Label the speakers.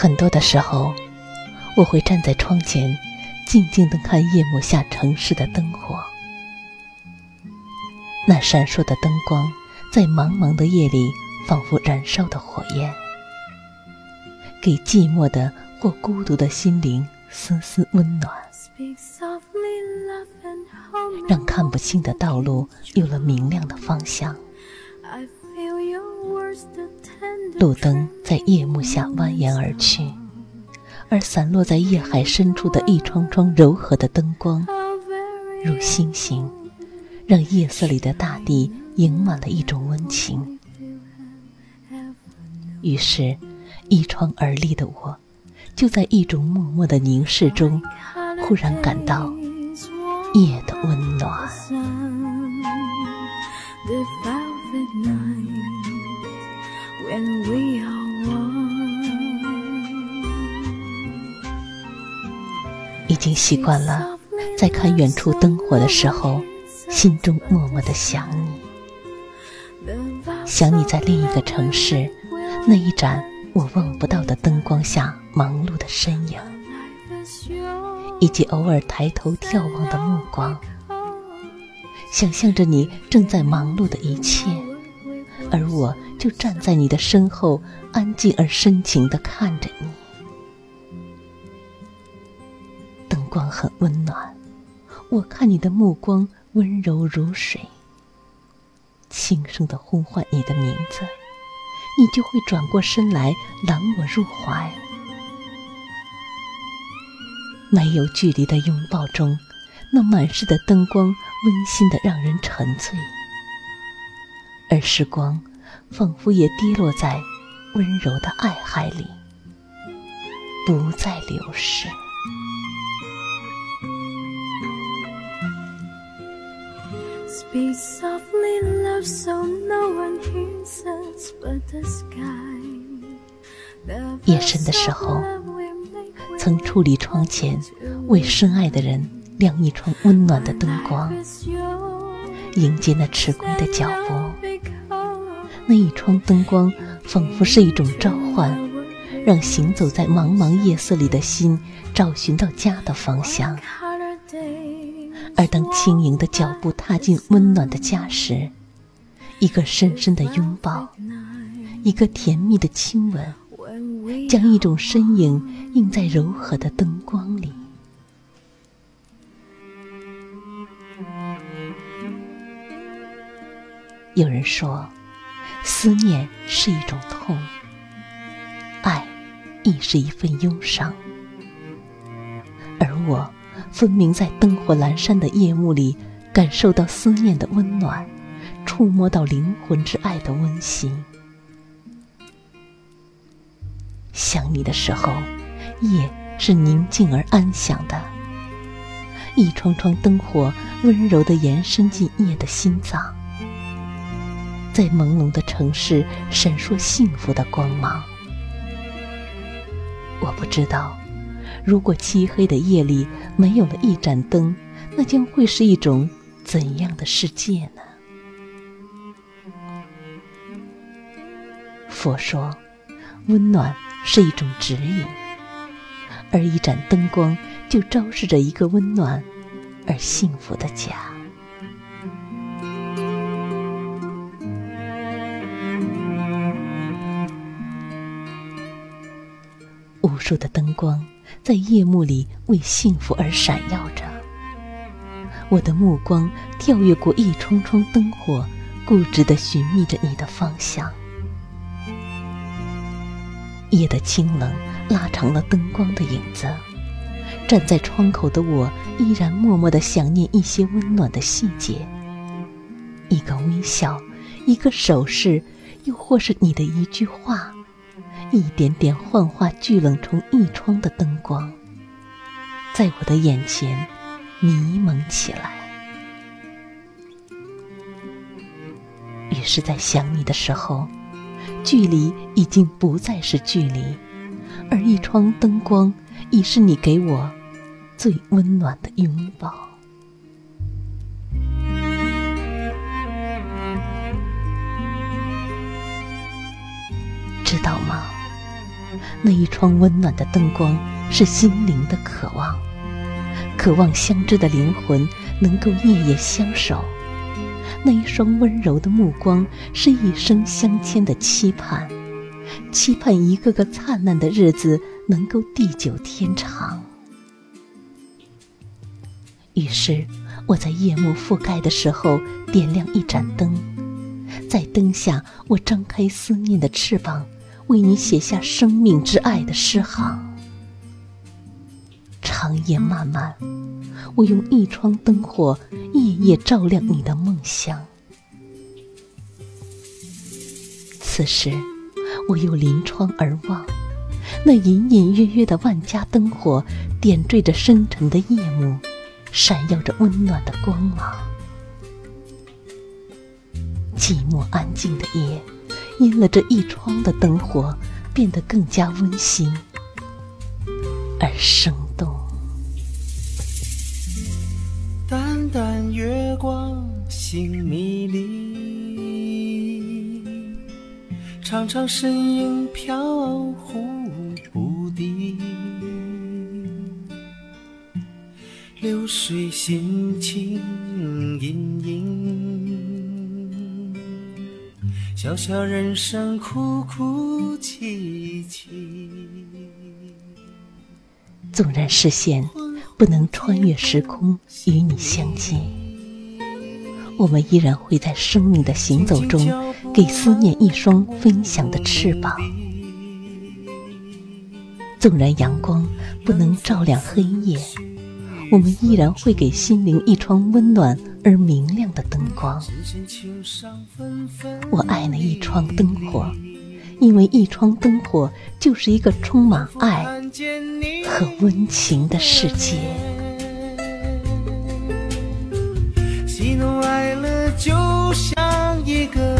Speaker 1: 很多的时候，我会站在窗前，静静的看夜幕下城市的灯火。那闪烁的灯光，在茫茫的夜里，仿佛燃烧的火焰，给寂寞的或孤独的心灵丝丝温暖，让看不清的道路有了明亮的方向。路灯在夜幕下蜿蜒而去，而散落在夜海深处的一窗窗柔和的灯光，如星星，让夜色里的大地盈满了一种温情。于是，一窗而立的我，就在一种默默的凝视中，忽然感到夜的温暖。已经习惯了，在看远处灯火的时候，心中默默的想你，想你在另一个城市，那一盏我望不到的灯光下忙碌的身影，以及偶尔抬头眺望的目光，想象着你正在忙碌的一切。而我就站在你的身后，安静而深情地看着你。灯光很温暖，我看你的目光温柔如水。轻声地呼唤你的名字，你就会转过身来揽我入怀。没有距离的拥抱中，那满室的灯光温馨的让人沉醉。而时光，仿佛也跌落在温柔的爱海里，不再流逝。夜深的时候，曾矗立窗前，为深爱的人亮一窗温暖的灯光，迎接那迟归的脚步。那一窗灯光，仿佛是一种召唤，让行走在茫茫夜色里的心找寻到家的方向。而当轻盈的脚步踏进温暖的家时，一个深深的拥抱，一个甜蜜的亲吻，将一种身影映在柔和的灯光里。有人说。思念是一种痛，爱亦是一份忧伤。而我分明在灯火阑珊的夜幕里，感受到思念的温暖，触摸到灵魂之爱的温馨。想你的时候，夜是宁静而安详的，一窗窗灯火温柔地延伸进夜的心脏。在朦胧的城市闪烁幸福的光芒。我不知道，如果漆黑的夜里没有了一盏灯，那将会是一种怎样的世界呢？佛说，温暖是一种指引，而一盏灯光就昭示着一个温暖而幸福的家。数的灯光在夜幕里为幸福而闪耀着，我的目光跳跃过一窗窗灯火，固执地寻觅着你的方向。夜的清冷拉长了灯光的影子，站在窗口的我依然默默地想念一些温暖的细节，一个微笑，一个手势，又或是你的一句话，一点点幻化聚冷成一窗的灯光，在我的眼前迷蒙起来。于是，在想你的时候，距离已经不再是距离，而一窗灯光已是你给我最温暖的拥抱。知道吗？那一窗温暖的灯光是心灵的渴望，渴望相知的灵魂能够夜夜相守。那一双温柔的目光是一生相牵的期盼，期盼一个个灿烂的日子能够地久天长。于是，我在夜幕覆盖的时候点亮一盏灯，在灯下，我张开思念的翅膀。为你写下生命之爱的诗行。长夜漫漫，我用一窗灯火，夜夜照亮你的梦乡。此时，我又临窗而望，那隐隐约约的万家灯火，点缀着深沉的夜幕，闪耀着温暖的光芒。寂寞安静的夜。因了这一窗的灯火，变得更加温馨而生动。
Speaker 2: 淡淡月光，心迷离，长长身影飘忽不定，流水心情隐隐。笑笑人生，哭哭啼啼。
Speaker 1: 纵然视线不能穿越时空与你相见，我们依然会在生命的行走中，给思念一双飞翔的翅膀。纵然阳光不能照亮黑夜。我们依然会给心灵一窗温暖而明亮的灯光。我爱那一窗灯火，因为一窗灯火就是一个充满爱和温情的世界。
Speaker 2: 喜怒哀乐就像一个